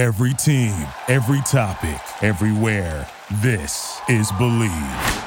Every team, every topic, everywhere. This is Bleav.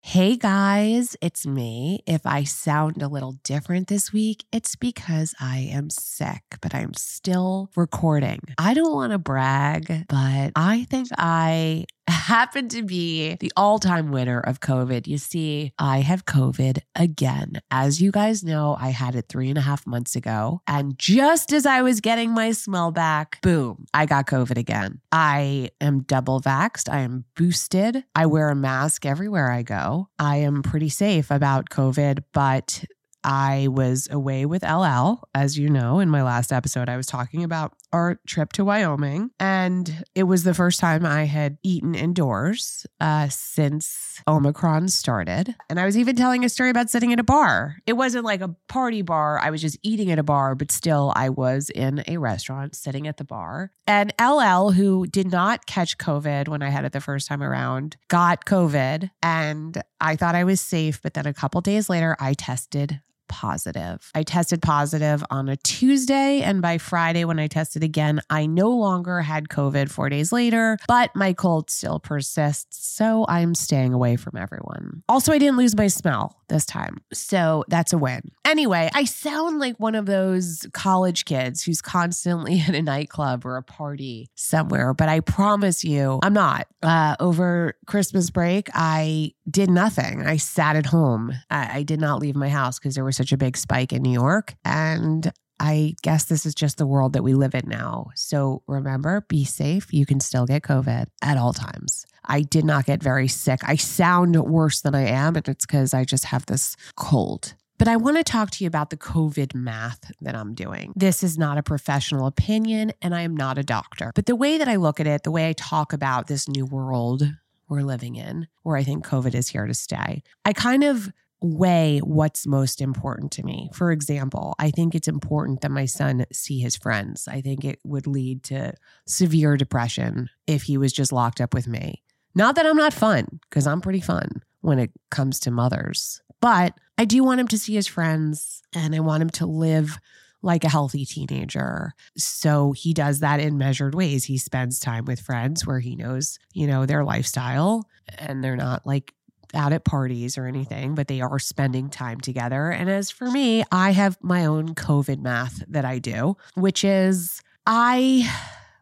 Hey guys, it's me. If I sound a little different this week, it's because I am sick, but I'm still recording. I don't want to brag, but I think I happen to be the all time winner of COVID. You see, I have COVID again. As you guys know, I had it three and a half months ago. And just as I was getting my smell back, boom, I got COVID again. I am double vaxxed. I am boosted. I wear a mask everywhere I go. I am pretty safe about COVID, but I was away with LL, as you know, in my last episode, I was talking about our trip to Wyoming. And it was the first time I had eaten indoors uh, since Omicron started. And I was even telling a story about sitting in a bar. It wasn't like a party bar, I was just eating at a bar, but still, I was in a restaurant sitting at the bar. And LL, who did not catch COVID when I had it the first time around, got COVID. And I thought I was safe. But then a couple days later, I tested positive. I tested positive on a Tuesday, and by Friday, when I tested again, I no longer had COVID four days later, but my cold still persists. So I'm staying away from everyone. Also, I didn't lose my smell this time. So that's a win. Anyway, I sound like one of those college kids who's constantly at a nightclub or a party somewhere, but I promise you, I'm not. Uh, over Christmas break, I did nothing. I sat at home. I, I did not leave my house because there was such a big spike in New York. And I guess this is just the world that we live in now. So remember, be safe. You can still get COVID at all times. I did not get very sick. I sound worse than I am, and it's because I just have this cold. But I want to talk to you about the COVID math that I'm doing. This is not a professional opinion, and I am not a doctor. But the way that I look at it, the way I talk about this new world we're living in, where I think COVID is here to stay, I kind of weigh what's most important to me. For example, I think it's important that my son see his friends. I think it would lead to severe depression if he was just locked up with me. Not that I'm not fun, because I'm pretty fun when it comes to mothers, but I do want him to see his friends and I want him to live like a healthy teenager. So he does that in measured ways. He spends time with friends where he knows, you know, their lifestyle and they're not like out at parties or anything, but they are spending time together. And as for me, I have my own COVID math that I do, which is I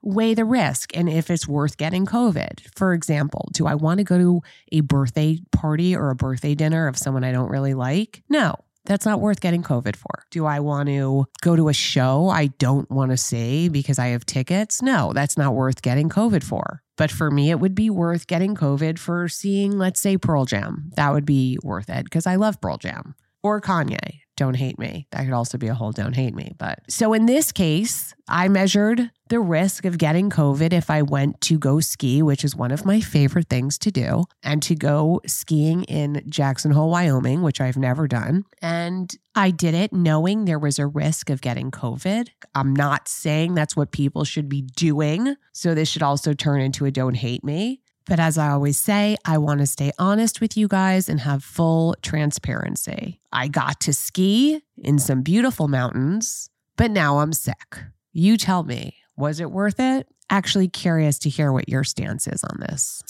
weigh the risk and if it's worth getting COVID. For example, do I want to go to a birthday party or a birthday dinner of someone I don't really like? No. That's not worth getting COVID for. Do I want to go to a show I don't want to see because I have tickets? No, that's not worth getting COVID for. But for me, it would be worth getting COVID for seeing, let's say, Pearl Jam. That would be worth it because I love Pearl Jam or Kanye. Don't hate me. That could also be a whole don't hate me. But so in this case, I measured the risk of getting COVID if I went to go ski, which is one of my favorite things to do, and to go skiing in Jackson Hole, Wyoming, which I've never done. And I did it knowing there was a risk of getting COVID. I'm not saying that's what people should be doing. So this should also turn into a don't hate me. But as I always say, I want to stay honest with you guys and have full transparency. I got to ski in some beautiful mountains, but now I'm sick. You tell me, was it worth it? Actually, curious to hear what your stance is on this.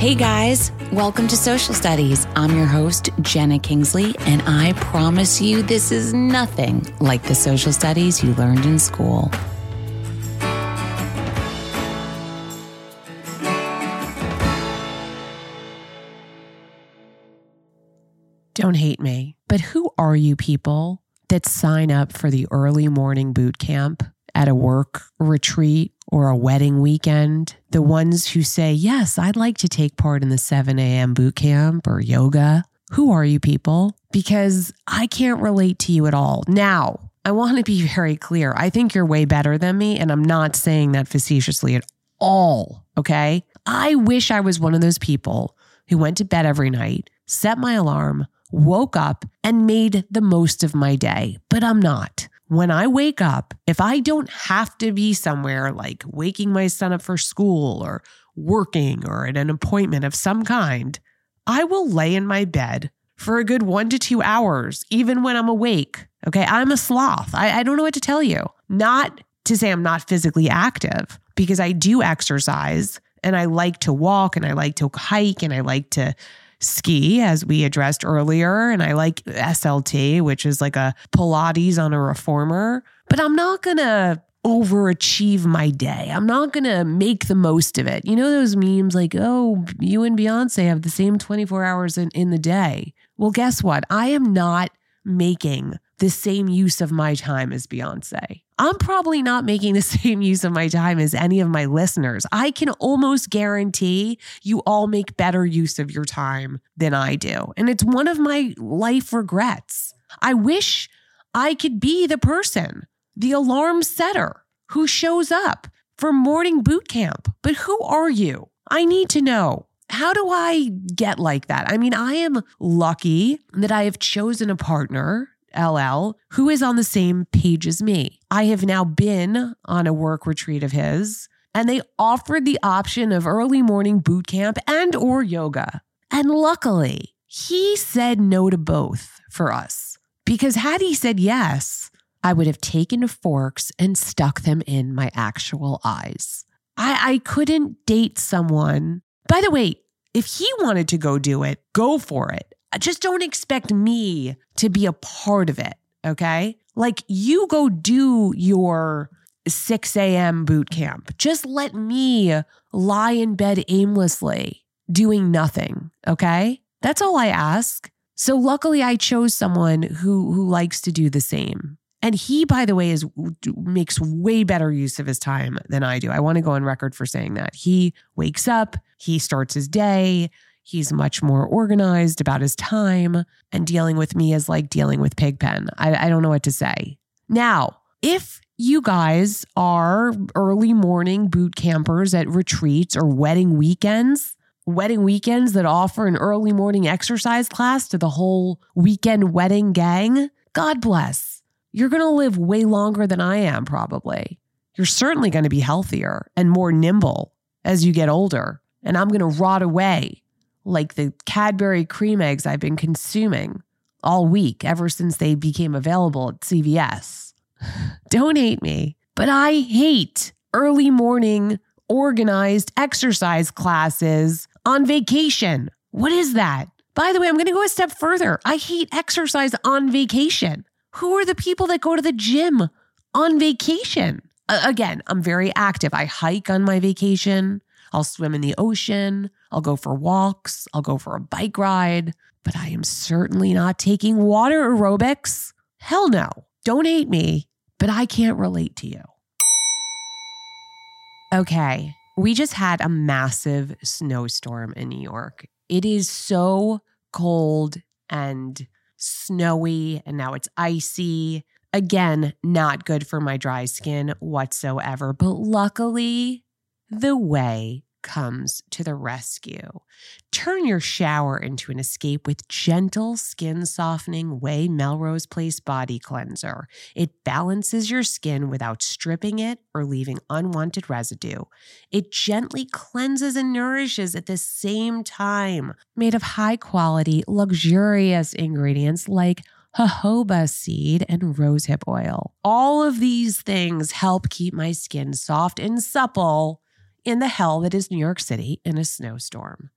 Hey guys, welcome to Social Studies. I'm your host, Jena Kingsley, and I promise you this is nothing like the social studies you learned in school. Don't hate me, but who are you people that sign up for the early morning boot camp at a work retreat or a wedding weekend? The ones who say, Yes, I'd like to take part in the 7 a.m. boot camp or yoga. Who are you people? Because I can't relate to you at all. Now, I want to be very clear. I think you're way better than me, and I'm not saying that facetiously at all. Okay. I wish I was one of those people who went to bed every night, set my alarm, woke up, and made the most of my day, but I'm not. When I wake up, if I don't have to be somewhere like waking my son up for school or working or at an appointment of some kind, I will lay in my bed for a good one to two hours, even when I'm awake. Okay. I'm a sloth. I, I don't know what to tell you. Not to say I'm not physically active because I do exercise and I like to walk and I like to hike and I like to ski, as we addressed earlier. And I like SLT, which is like a Pilates on a reformer. But I'm not going to overachieve my day. I'm not going to make the most of it. You know, those memes like, oh, you and Beyonce have the same 24 hours in, in the day. Well, guess what? I am not making the same use of my time as Beyonce. I'm probably not making the same use of my time as any of my listeners. I can almost guarantee you all make better use of your time than I do. And it's one of my life regrets. I wish I could be the person the alarm setter who shows up for morning boot camp. But who are you? I need to know. How do I get like that? I mean, I am lucky that I have chosen a partner, LL, who is on the same page as me. I have now been on a work retreat of his, and they offered the option of early morning boot camp and or yoga. And luckily, he said no to both for us. Because had he said yes, I would have taken forks and stuck them in my actual eyes. I, I couldn't date someone. By the way, if he wanted to go do it, go for it. Just don't expect me to be a part of it. Okay. Like you go do your 6 a.m. boot camp. Just let me lie in bed aimlessly, doing nothing. Okay. That's all I ask. So luckily I chose someone who who likes to do the same. And he, by the way, is makes way better use of his time than I do. I want to go on record for saying that. He wakes up, he starts his day, he's much more organized about his time, and dealing with me is like dealing with Pigpen. I, I don't know what to say. Now, if you guys are early morning boot campers at retreats or wedding weekends, wedding weekends that offer an early morning exercise class to the whole weekend wedding gang, God bless you're going to live way longer than I am, probably. You're certainly going to be healthier and more nimble as you get older. And I'm going to rot away like the Cadbury cream eggs I've been consuming all week ever since they became available at CVS. Don't hate me, but I hate early morning organized exercise classes on vacation. What is that? By the way, I'm going to go a step further. I hate exercise on vacation. Who are the people that go to the gym on vacation? Uh, again, I'm very active. I hike on my vacation. I'll swim in the ocean. I'll go for walks. I'll go for a bike ride. But I am certainly not taking water aerobics. Hell no. Don't hate me, but I can't relate to you. Okay, we just had a massive snowstorm in New York. It is so cold and snowy, and now it's icy. Again, not good for my dry skin whatsoever. But luckily, the OUAI comes to the rescue. Turn your shower into an escape with gentle skin softening OUAI Melrose Place body cleanser. It balances your skin without stripping it or leaving unwanted residue. It gently cleanses and nourishes at the same time. Made of high quality, luxurious ingredients like jojoba seed, and rosehip oil. All of these things help keep my skin soft and supple in the hell that is New York City in a snowstorm.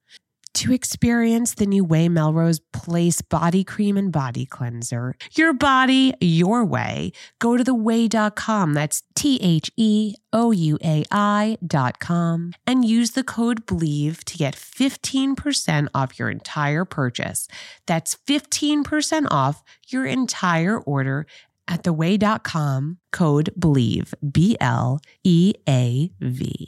To experience the new OUAI Melrose Place body cream and body cleanser, your body, your way, go to theouai.com. That's T H E O U A I.com and use the code BLEAV to get 15% off your entire purchase. That's 15% off your entire order at theouai.com, code BLEAV, B L E A V.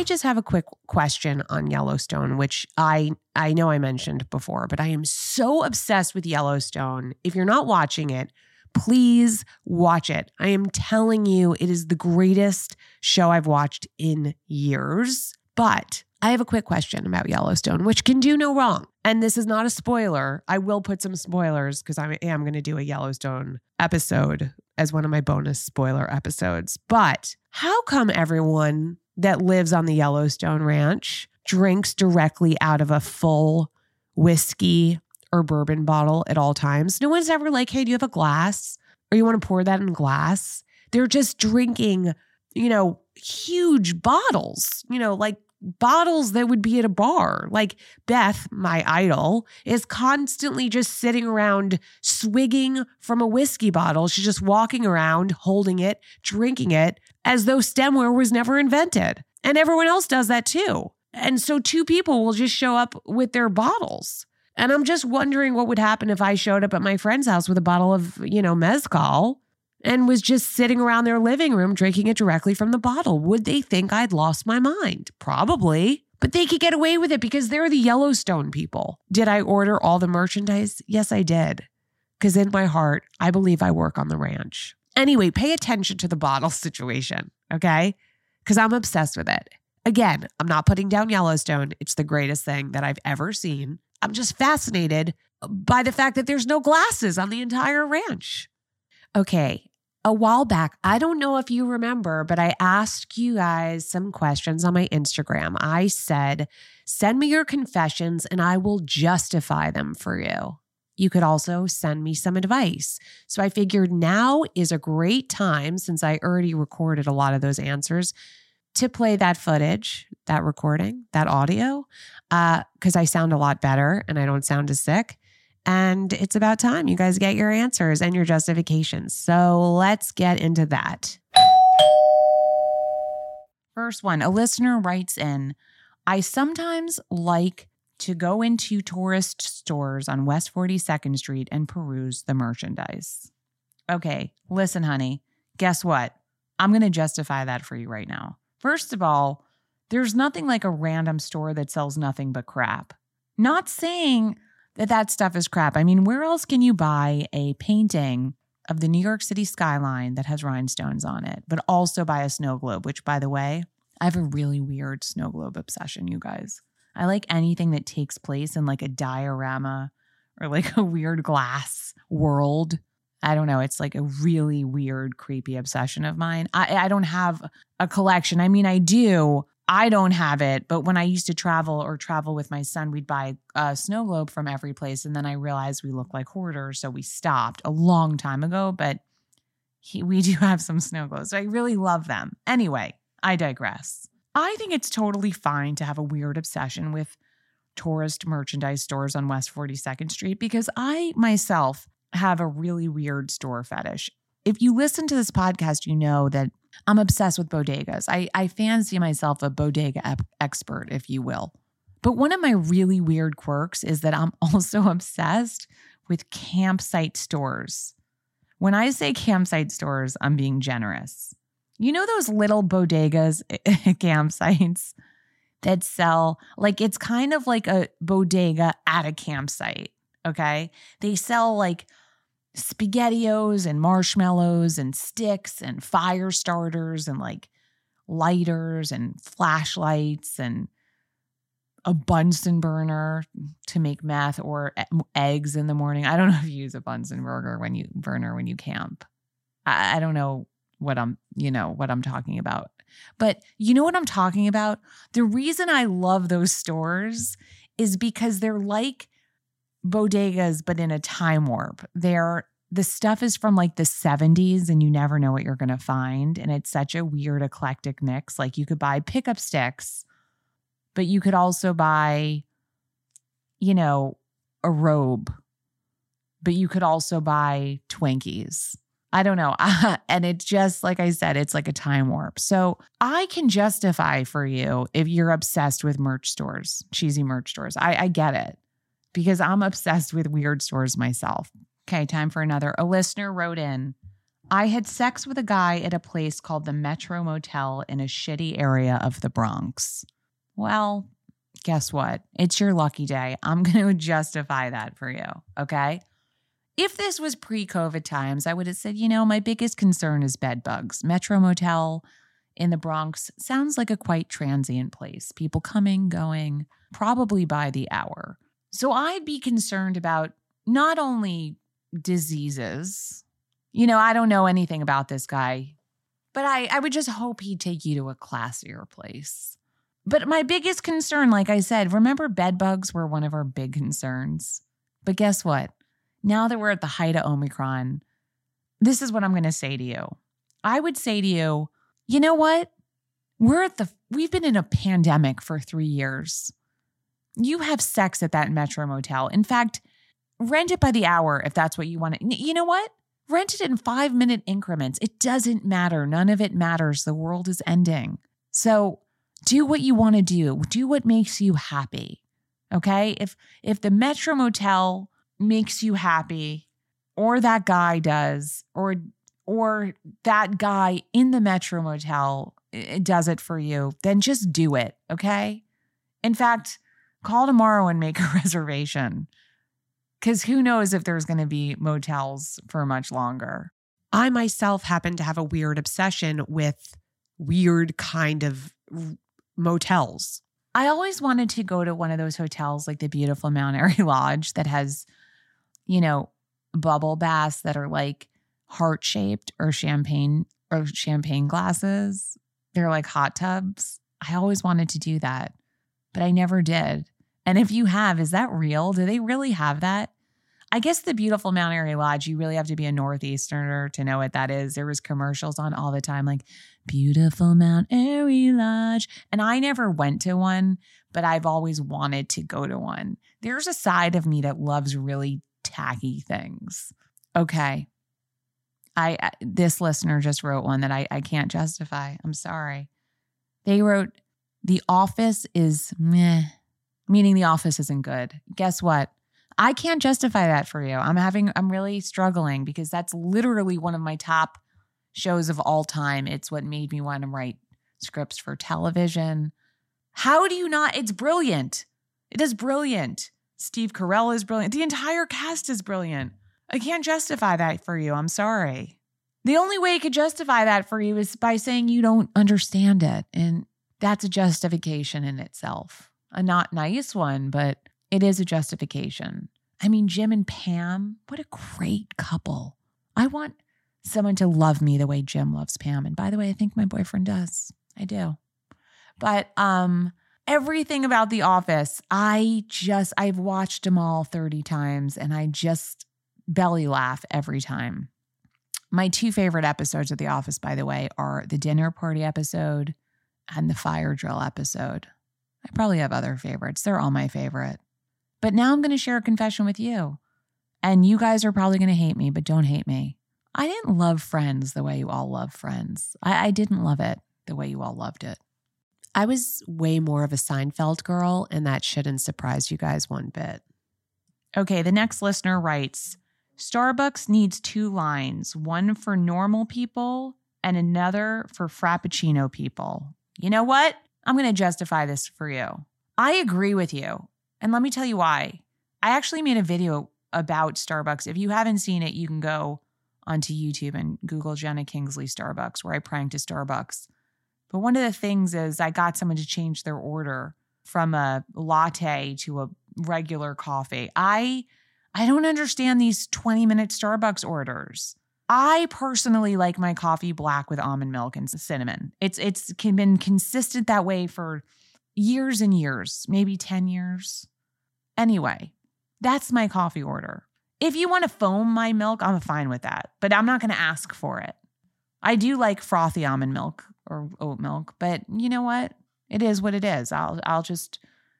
I just have a quick question on Yellowstone, which I I know I mentioned before, but I am so obsessed with Yellowstone. If you're not watching it, please watch it. I am telling you, it is the greatest show I've watched in years. But I have a quick question about Yellowstone, which can do no wrong. And this is not a spoiler. I will put some spoilers because I am going to do a Yellowstone episode as one of my bonus spoiler episodes. But how come everyone that lives on the Yellowstone Ranch drinks directly out of a full whiskey or bourbon bottle at all times. No one's ever like, hey, do you have a glass? Or you want to pour that in glass? They're just drinking, you know, huge bottles, you know, like bottles that would be at a bar. Like Beth, my idol, is constantly just sitting around swigging from a whiskey bottle. She's just walking around, holding it, drinking it as though stemware was never invented. And everyone else does that too. And so two people will just show up with their bottles. And I'm just wondering what would happen if I showed up at my friend's house with a bottle of, you know, mezcal and was just sitting around their living room drinking it directly from the bottle. Would they think I'd lost my mind? Probably. But they could get away with it because they're the Yellowstone people. Did I order all the merchandise? Yes, I did. Because in my heart, I believe I work on the ranch. Anyway, pay attention to the bottle situation, okay? Because I'm obsessed with it. Again, I'm not putting down Yellowstone. It's the greatest thing that I've ever seen. I'm just fascinated by the fact that there's no glasses on the entire ranch. Okay, a while back, I don't know if you remember, but I asked you guys some questions on my Instagram. I said, send me your confessions and I will justify them for you. You could also send me some advice. So I figured now is a great time, since I already recorded a lot of those answers, to play that footage, that recording, that audio, because uh, I sound a lot better and I don't sound as sick. And it's about time you guys get your answers and your justifications. So let's get into that. First one a listener writes in I sometimes like to go into tourist stores on West 42nd Street and peruse the merchandise. Okay, listen, honey, guess what? I'm going to justify that for you right now. First of all, there's nothing like a random store that sells nothing but crap. Not saying that that stuff is crap. I mean, where else can you buy a painting of the New York City skyline that has rhinestones on it, but also buy a snow globe, which, by the way, I have a really weird snow globe obsession, you guys. I like anything that takes place in like a diorama or like a weird glass world. I don't know. It's like a really weird, creepy obsession of mine. I, I don't have a collection. I mean, I do, I don't have it, but when I used to travel or travel with my son, we'd buy a snow globe from every place. And then I realized we look like hoarders. So we stopped a long time ago, but he, we do have some snow globes. I really love them. Anyway, I digress. I think it's totally fine to have a weird obsession with tourist merchandise stores on West 42nd Street because I myself have a really weird store fetish. If you listen to this podcast, you know that I'm obsessed with bodegas. I, I fancy myself a bodega ep- expert, if you will. But one of my really weird quirks is that I'm also obsessed with campsite stores. When I say campsite stores, I'm being generous. You know those little bodegas, campsites that sell, like, it's kind of like a bodega at a campsite. Okay. They sell like spaghettios and marshmallows and sticks and fire starters and like lighters and flashlights and a Bunsen burner to make meth or eggs in the morning. I don't know if you use a Bunsen burger when you burner when you camp. I, I don't know what I'm, you know, what I'm talking about. But you know what I'm talking about? The reason I love those stores is because they're like bodegas, but in a time warp. They're the stuff is from like the 70s and you never know what you're going to find. And it's such a weird, eclectic mix. Like you could buy pickup sticks, but you could also buy, you know, a robe, but you could also buy Twinkies. I don't know. and it's just, like I said, it's like a time warp. So I can justify for you if you're obsessed with merch stores, cheesy merch stores. I, I get it because I'm obsessed with weird stores myself. Okay, time for another. A listener wrote in I had sex with a guy at a place called the Metro Motel in a shitty area of the Bronx. Well, guess what? It's your lucky day. I'm going to justify that for you. Okay. If this was pre COVID times, I would have said, you know, my biggest concern is bed bugs. Metro Motel in the Bronx sounds like a quite transient place. People coming, going, probably by the hour. So I'd be concerned about not only diseases. You know, I don't know anything about this guy, But I, I would just hope he'd take you to a classier place. But my biggest concern, like I said, remember bed bugs were one of our big concerns. But guess what? Now that we're at the height of Omicron, this is what I'm going to say to you. I would say to you, you know what? We're at the, we've been in a pandemic for three years. You have sex at that Metro Motel. In fact, rent it by the hour if that's what you want. To. You know what? Rent it in five minute increments. It doesn't matter. None of it matters. The world is ending. So do what you want to do. Do what makes you happy. Okay? If if the Metro Motel makes you happy, or that guy does, or or that guy in the Metro Motel eh, eh, does it for you, then just do it. Okay? In fact, call tomorrow and make a reservation. Because who knows if there's going to be motels for much longer. I myself happen to have a weird obsession with weird kind of motels. I always wanted to go to one of those hotels like the beautiful Mount Airy Lodge that has, you know, bubble baths that are like heart shaped or champagne or champagne glasses. They're like hot tubs. I always wanted to do that, but I never did. And if you have, is that real? Do they really have that? I guess the beautiful Mount Airy Lodge, you really have to be a Northeasterner to know what that is. There was commercials on all the time, like beautiful Mount Airy Lodge. And I never went to one, but I've always wanted to go to one. There's a side of me that loves really tacky things. Okay. I this listener just wrote one that I, I can't justify. I'm sorry. They wrote, The office is meh, meaning the office isn't good. Guess what? I can't justify that for you. I'm having, I'm really struggling because that's literally one of my top shows of all time. It's what made me want to write scripts for television. How do you not? It's brilliant. It is brilliant. Steve Carell is brilliant. The entire cast is brilliant. I can't justify that for you. I'm sorry. The only way I could justify that for you is by saying you don't understand it. And that's a justification in itself. A not nice one, but it is a justification. I mean, Jim and Pam, what a great couple. I want someone to love me the way Jim loves Pam. And by the way, I think my boyfriend does. I do. But um everything about The Office, I just I've watched them all 30 times and I just belly laugh every time. My two favorite episodes of The Office, by the way, are the dinner party episode and the fire drill episode. I probably have other favorites. They're all my favorite. But now I'm going to share a confession with you. And you guys are probably going to hate me, but don't hate me. I didn't love Friends the way you all love Friends. I, I didn't love it the way you all loved it. I was way more of a Seinfeld girl, and that shouldn't surprise you guys one bit. Okay, the next listener writes Starbucks needs two lines one for normal people and another for Frappuccino people. You know what? I'm going to justify this for you. I agree with you. And let me tell you why. I actually made a video about Starbucks. If you haven't seen it, you can go onto YouTube and Google Jena Kingsley Starbucks, where I pranked a Starbucks. But one of the things is I got someone to change their order from a latte to a regular coffee. I I don't understand these 20 minute Starbucks orders. I personally like my coffee black with almond milk and cinnamon. It's it's been consistent that way for years and years, maybe 10 years. Anyway, that's my coffee order. If you want to foam my milk, I'm fine with that, but I'm not going to ask for it. I do like frothy almond milk or oat milk, but you know what? It is what it is. I'll I'll just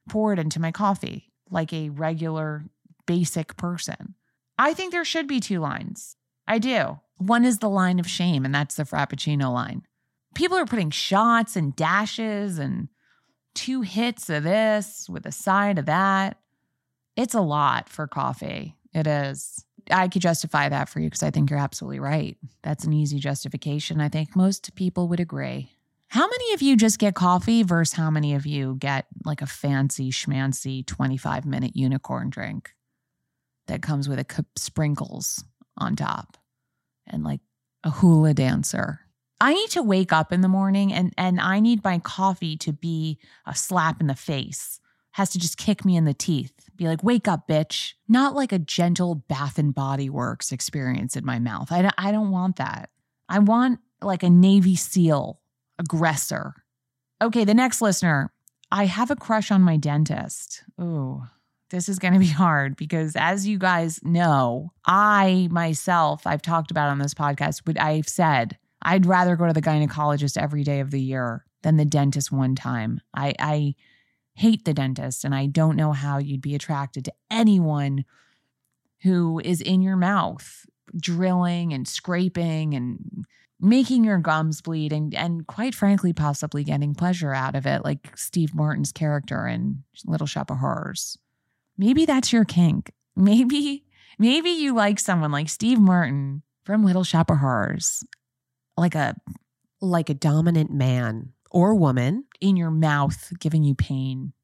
pour it into my coffee like a regular basic person. I think there should be two lines. I do. One is the line of shame and that's the frappuccino line. People are putting shots and dashes and two hits of this with a side of that. It's a lot for coffee. It is. I could justify that for you because I think you're absolutely right. That's an easy justification. I think most people would agree. How many of you just get coffee versus how many of you get like a fancy schmancy 25 minute unicorn drink that comes with a cup sprinkles on top and like a hula dancer? I need to wake up in the morning and and I need my coffee to be a slap in the face. Has to just kick me in the teeth. Be like, "Wake up, bitch." Not like a gentle Bath and Body Works experience in my mouth. I don't, I don't want that. I want like a Navy SEAL aggressor. Okay, the next listener. I have a crush on my dentist. Ooh, this is going to be hard because as you guys know, I myself, I've talked about on this podcast, but I've said I'd rather go to the gynecologist every day of the year than the dentist one time. I, I hate the dentist and I don't know how you'd be attracted to anyone who is in your mouth drilling and scraping and making your gums bleed and and quite frankly possibly getting pleasure out of it like Steve Martin's character in Little Shop of Horrors. Maybe that's your kink. Maybe maybe you like someone like Steve Martin from Little Shop of Horrors. Like a like a dominant man or woman in your mouth giving you pain.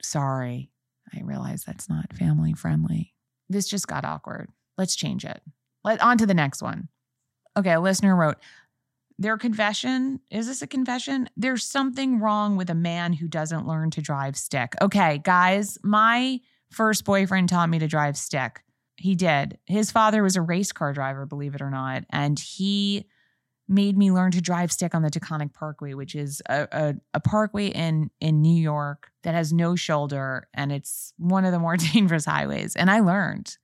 Sorry. I realize that's not family friendly. This just got awkward. Let's change it. Let on to the next one. Okay, a listener wrote, their confession is this a confession? There's something wrong with a man who doesn't learn to drive stick. Okay, guys, my first boyfriend taught me to drive stick. He did. His father was a race car driver, believe it or not, and he made me learn to drive stick on the Taconic Parkway, which is a, a, a, parkway in in New York that has no shoulder and it's one of the more dangerous highways. And I learned.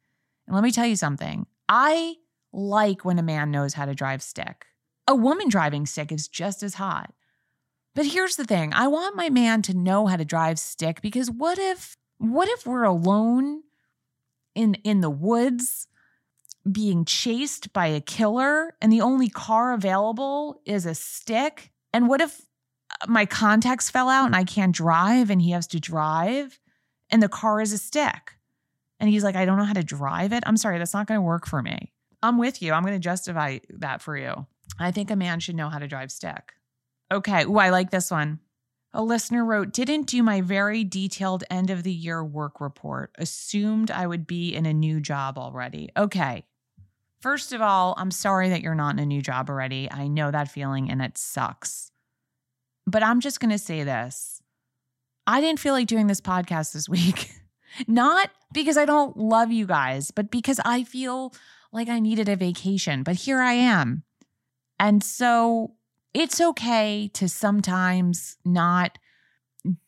And let me tell you something. I like when a man knows how to drive stick. A woman driving stick is just as hot. But here's the thing. I want my man to know how to drive stick because what if what if we're alone in in the woods being chased by a killer and the only car available is a stick? And what if uh, my contacts fell out and I can't drive and he has to drive and the car is a stick? And he's like, I don't know how to drive it. I'm sorry, that's not going to work for me. I'm with you. I'm going to justify that for you. I think a man should know how to drive stick. Okay. Ooh, I like this one. A listener wrote, Didn't do my very detailed end of the year work report. Assumed I would be in a new job already. Okay. First of all, I'm sorry that you're not in a new job already. I know that feeling and it sucks. But I'm just going to say this I didn't feel like doing this podcast this week. not because I don't love you guys, but because I feel like I needed a vacation. But here I am. And so it's okay to sometimes not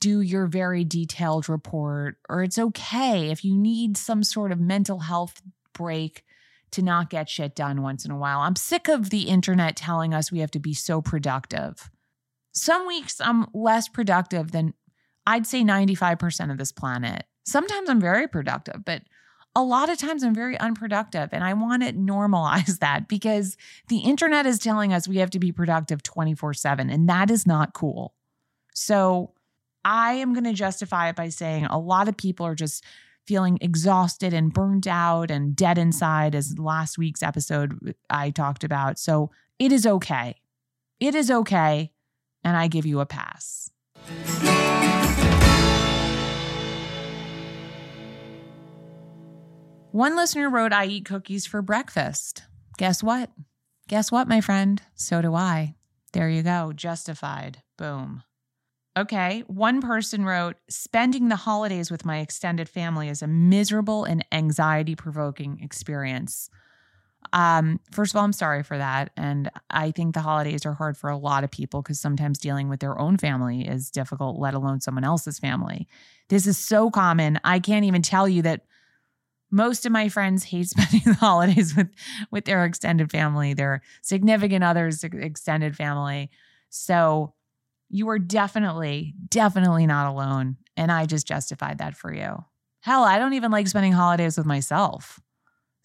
do your very detailed report, or it's okay if you need some sort of mental health break to not get shit done once in a while. I'm sick of the internet telling us we have to be so productive. Some weeks I'm less productive than I'd say 95% of this planet. Sometimes I'm very productive, but a lot of times I'm very unproductive. And I want to normalize that because the internet is telling us we have to be productive 24 7, and that is not cool. So I am going to justify it by saying a lot of people are just feeling exhausted and burnt out and dead inside, as last week's episode I talked about. So it is okay. It is okay. And I give you a pass. One listener wrote, I eat cookies for breakfast. Guess what? Guess what, my friend? So do I. There you go. Justified. Boom. Okay. One person wrote, spending the holidays with my extended family is a miserable and anxiety provoking experience. Um, first of all, I'm sorry for that. And I think the holidays are hard for a lot of people because sometimes dealing with their own family is difficult, let alone someone else's family. This is so common. I can't even tell you that most of my friends hate spending the holidays with with their extended family, their significant others, extended family. So you are definitely, definitely not alone. And I just justified that for you. Hell, I don't even like spending holidays with myself.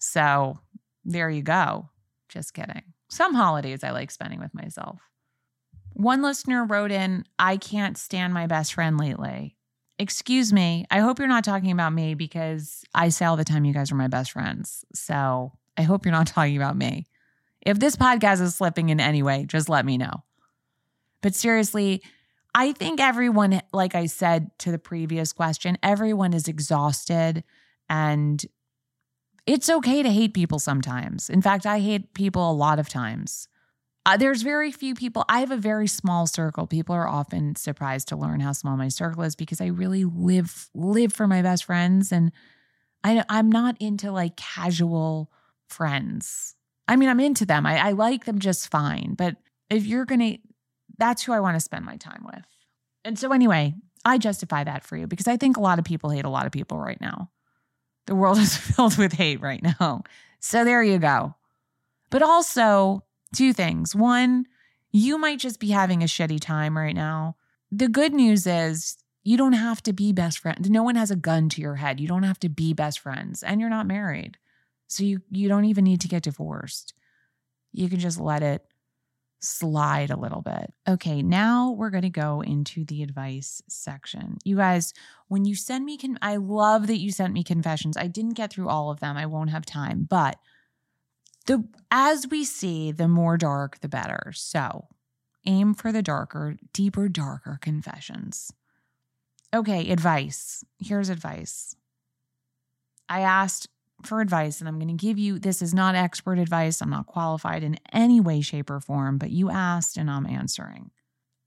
So there you go. Just kidding. Some holidays I like spending with myself. One listener wrote in, I can't stand my best friend lately. Excuse me. I hope you're not talking about me because I say all the time you guys are my best friends. So I hope you're not talking about me. If this podcast is slipping in any way, just let me know. But seriously, I think everyone, like I said to the previous question, everyone is exhausted and it's okay to hate people sometimes. In fact, I hate people a lot of times. Uh, there's very few people. I have a very small circle. People are often surprised to learn how small my circle is because I really live live for my best friends, and I, I'm not into like casual friends. I mean, I'm into them. I, I like them just fine, but if you're to, that's who I want to spend my time with. And so, anyway, I justify that for you because I think a lot of people hate a lot of people right now. The world is filled with hate right now. So, there you go. But also, two things. One, you might just be having a shitty time right now. The good news is you don't have to be best friends. No one has a gun to your head. You don't have to be best friends and you're not married. So you you don't even need to get divorced. You can just let it slide a little bit. Okay, now we're going to go into the advice section. You guys, when you send me con- I love that you sent me confessions. I didn't get through all of them. I won't have time, but the as we see, the more dark the better. So, aim for the darker, deeper, darker confessions. Okay, advice. Here's advice. I asked for advice, and I'm going to give you this is not expert advice. I'm not qualified in any way, shape, or form, but you asked and I'm answering.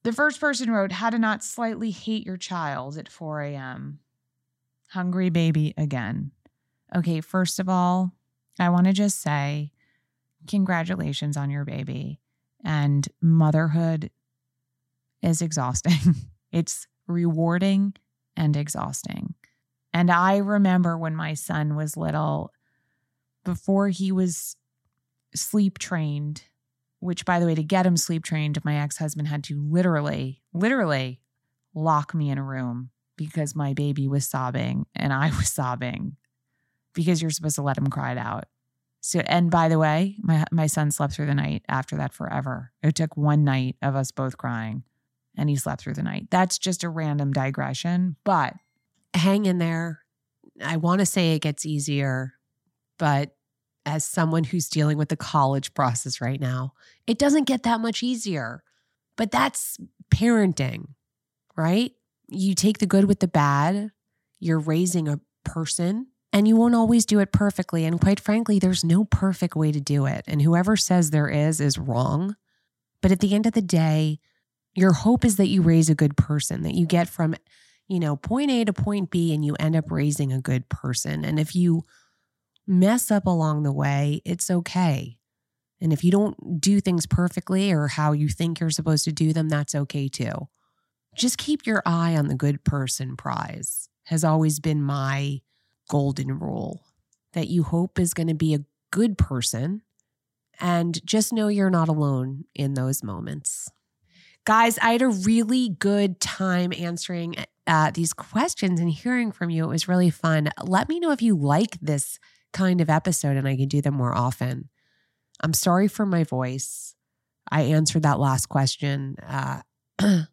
The first person wrote, How to not slightly hate your child at 4 a.m. Hungry baby again. Okay, first of all, I want to just say congratulations on your baby. And motherhood is exhausting. it's rewarding and exhausting. And I remember when my son was little, before he was sleep trained, which, by the way, to get him sleep trained, my ex husband had to literally, literally lock me in a room because my baby was sobbing and I was sobbing because you're supposed to let him cry it out. So, and by the way, my my son slept through the night after that forever. It took one night of us both crying, and he slept through the night. That's just a random digression, but hang in there. I want to say it gets easier, but as someone who's dealing with the college process right now, it doesn't get that much easier. But that's parenting, right? You take the good with the bad. You're raising a person and you won't always do it perfectly. And quite frankly, there's no perfect way to do it. And whoever says there is, is wrong. But at the end of the day, your hope is that you raise a good person, that you get from, you know, point A to point B and you end up raising a good person. And if you mess up along the way, it's okay. And if you don't do things perfectly or how you think you're supposed to do them, that's okay too. Just keep your eye on the good person prize, has always been my golden rule that you hope is going to be a good person. And just know you're not alone in those moments. Guys, I had a really good time answering uh, these questions and hearing from you. It was really fun. Let me know if you like this kind of episode and I can do them more often. I'm sorry for my voice. I answered that last question, uh,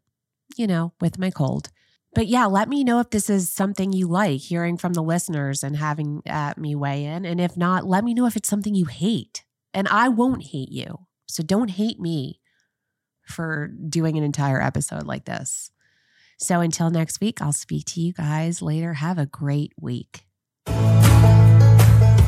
you know, with my cold. But yeah, let me know if this is something you like hearing from the listeners and having uh, me weigh in. And if not, let me know if it's something you hate. And I won't hate you. So don't hate me for doing an entire episode like this. So until next week, I'll speak to you guys later. Have a great week.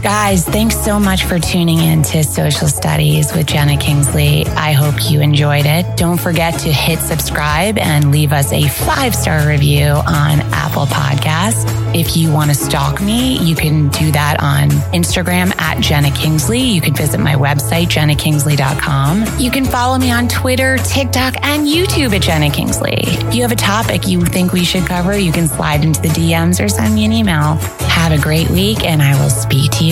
Guys, thanks so much for tuning in to Social Studies with Jena Kingsley. I hope you enjoyed it. Don't forget to hit subscribe and leave us a five star review on Apple Podcasts. If you want to stalk me, you can do that on Instagram at Jena Kingsley. You can visit my website, jenakingsley.com. You can follow me on Twitter, TikTok, and YouTube at Jena Kingsley. If you have a topic you think we should cover, you can slide into the DMs or send me an email. Have a great week, and I will speak to you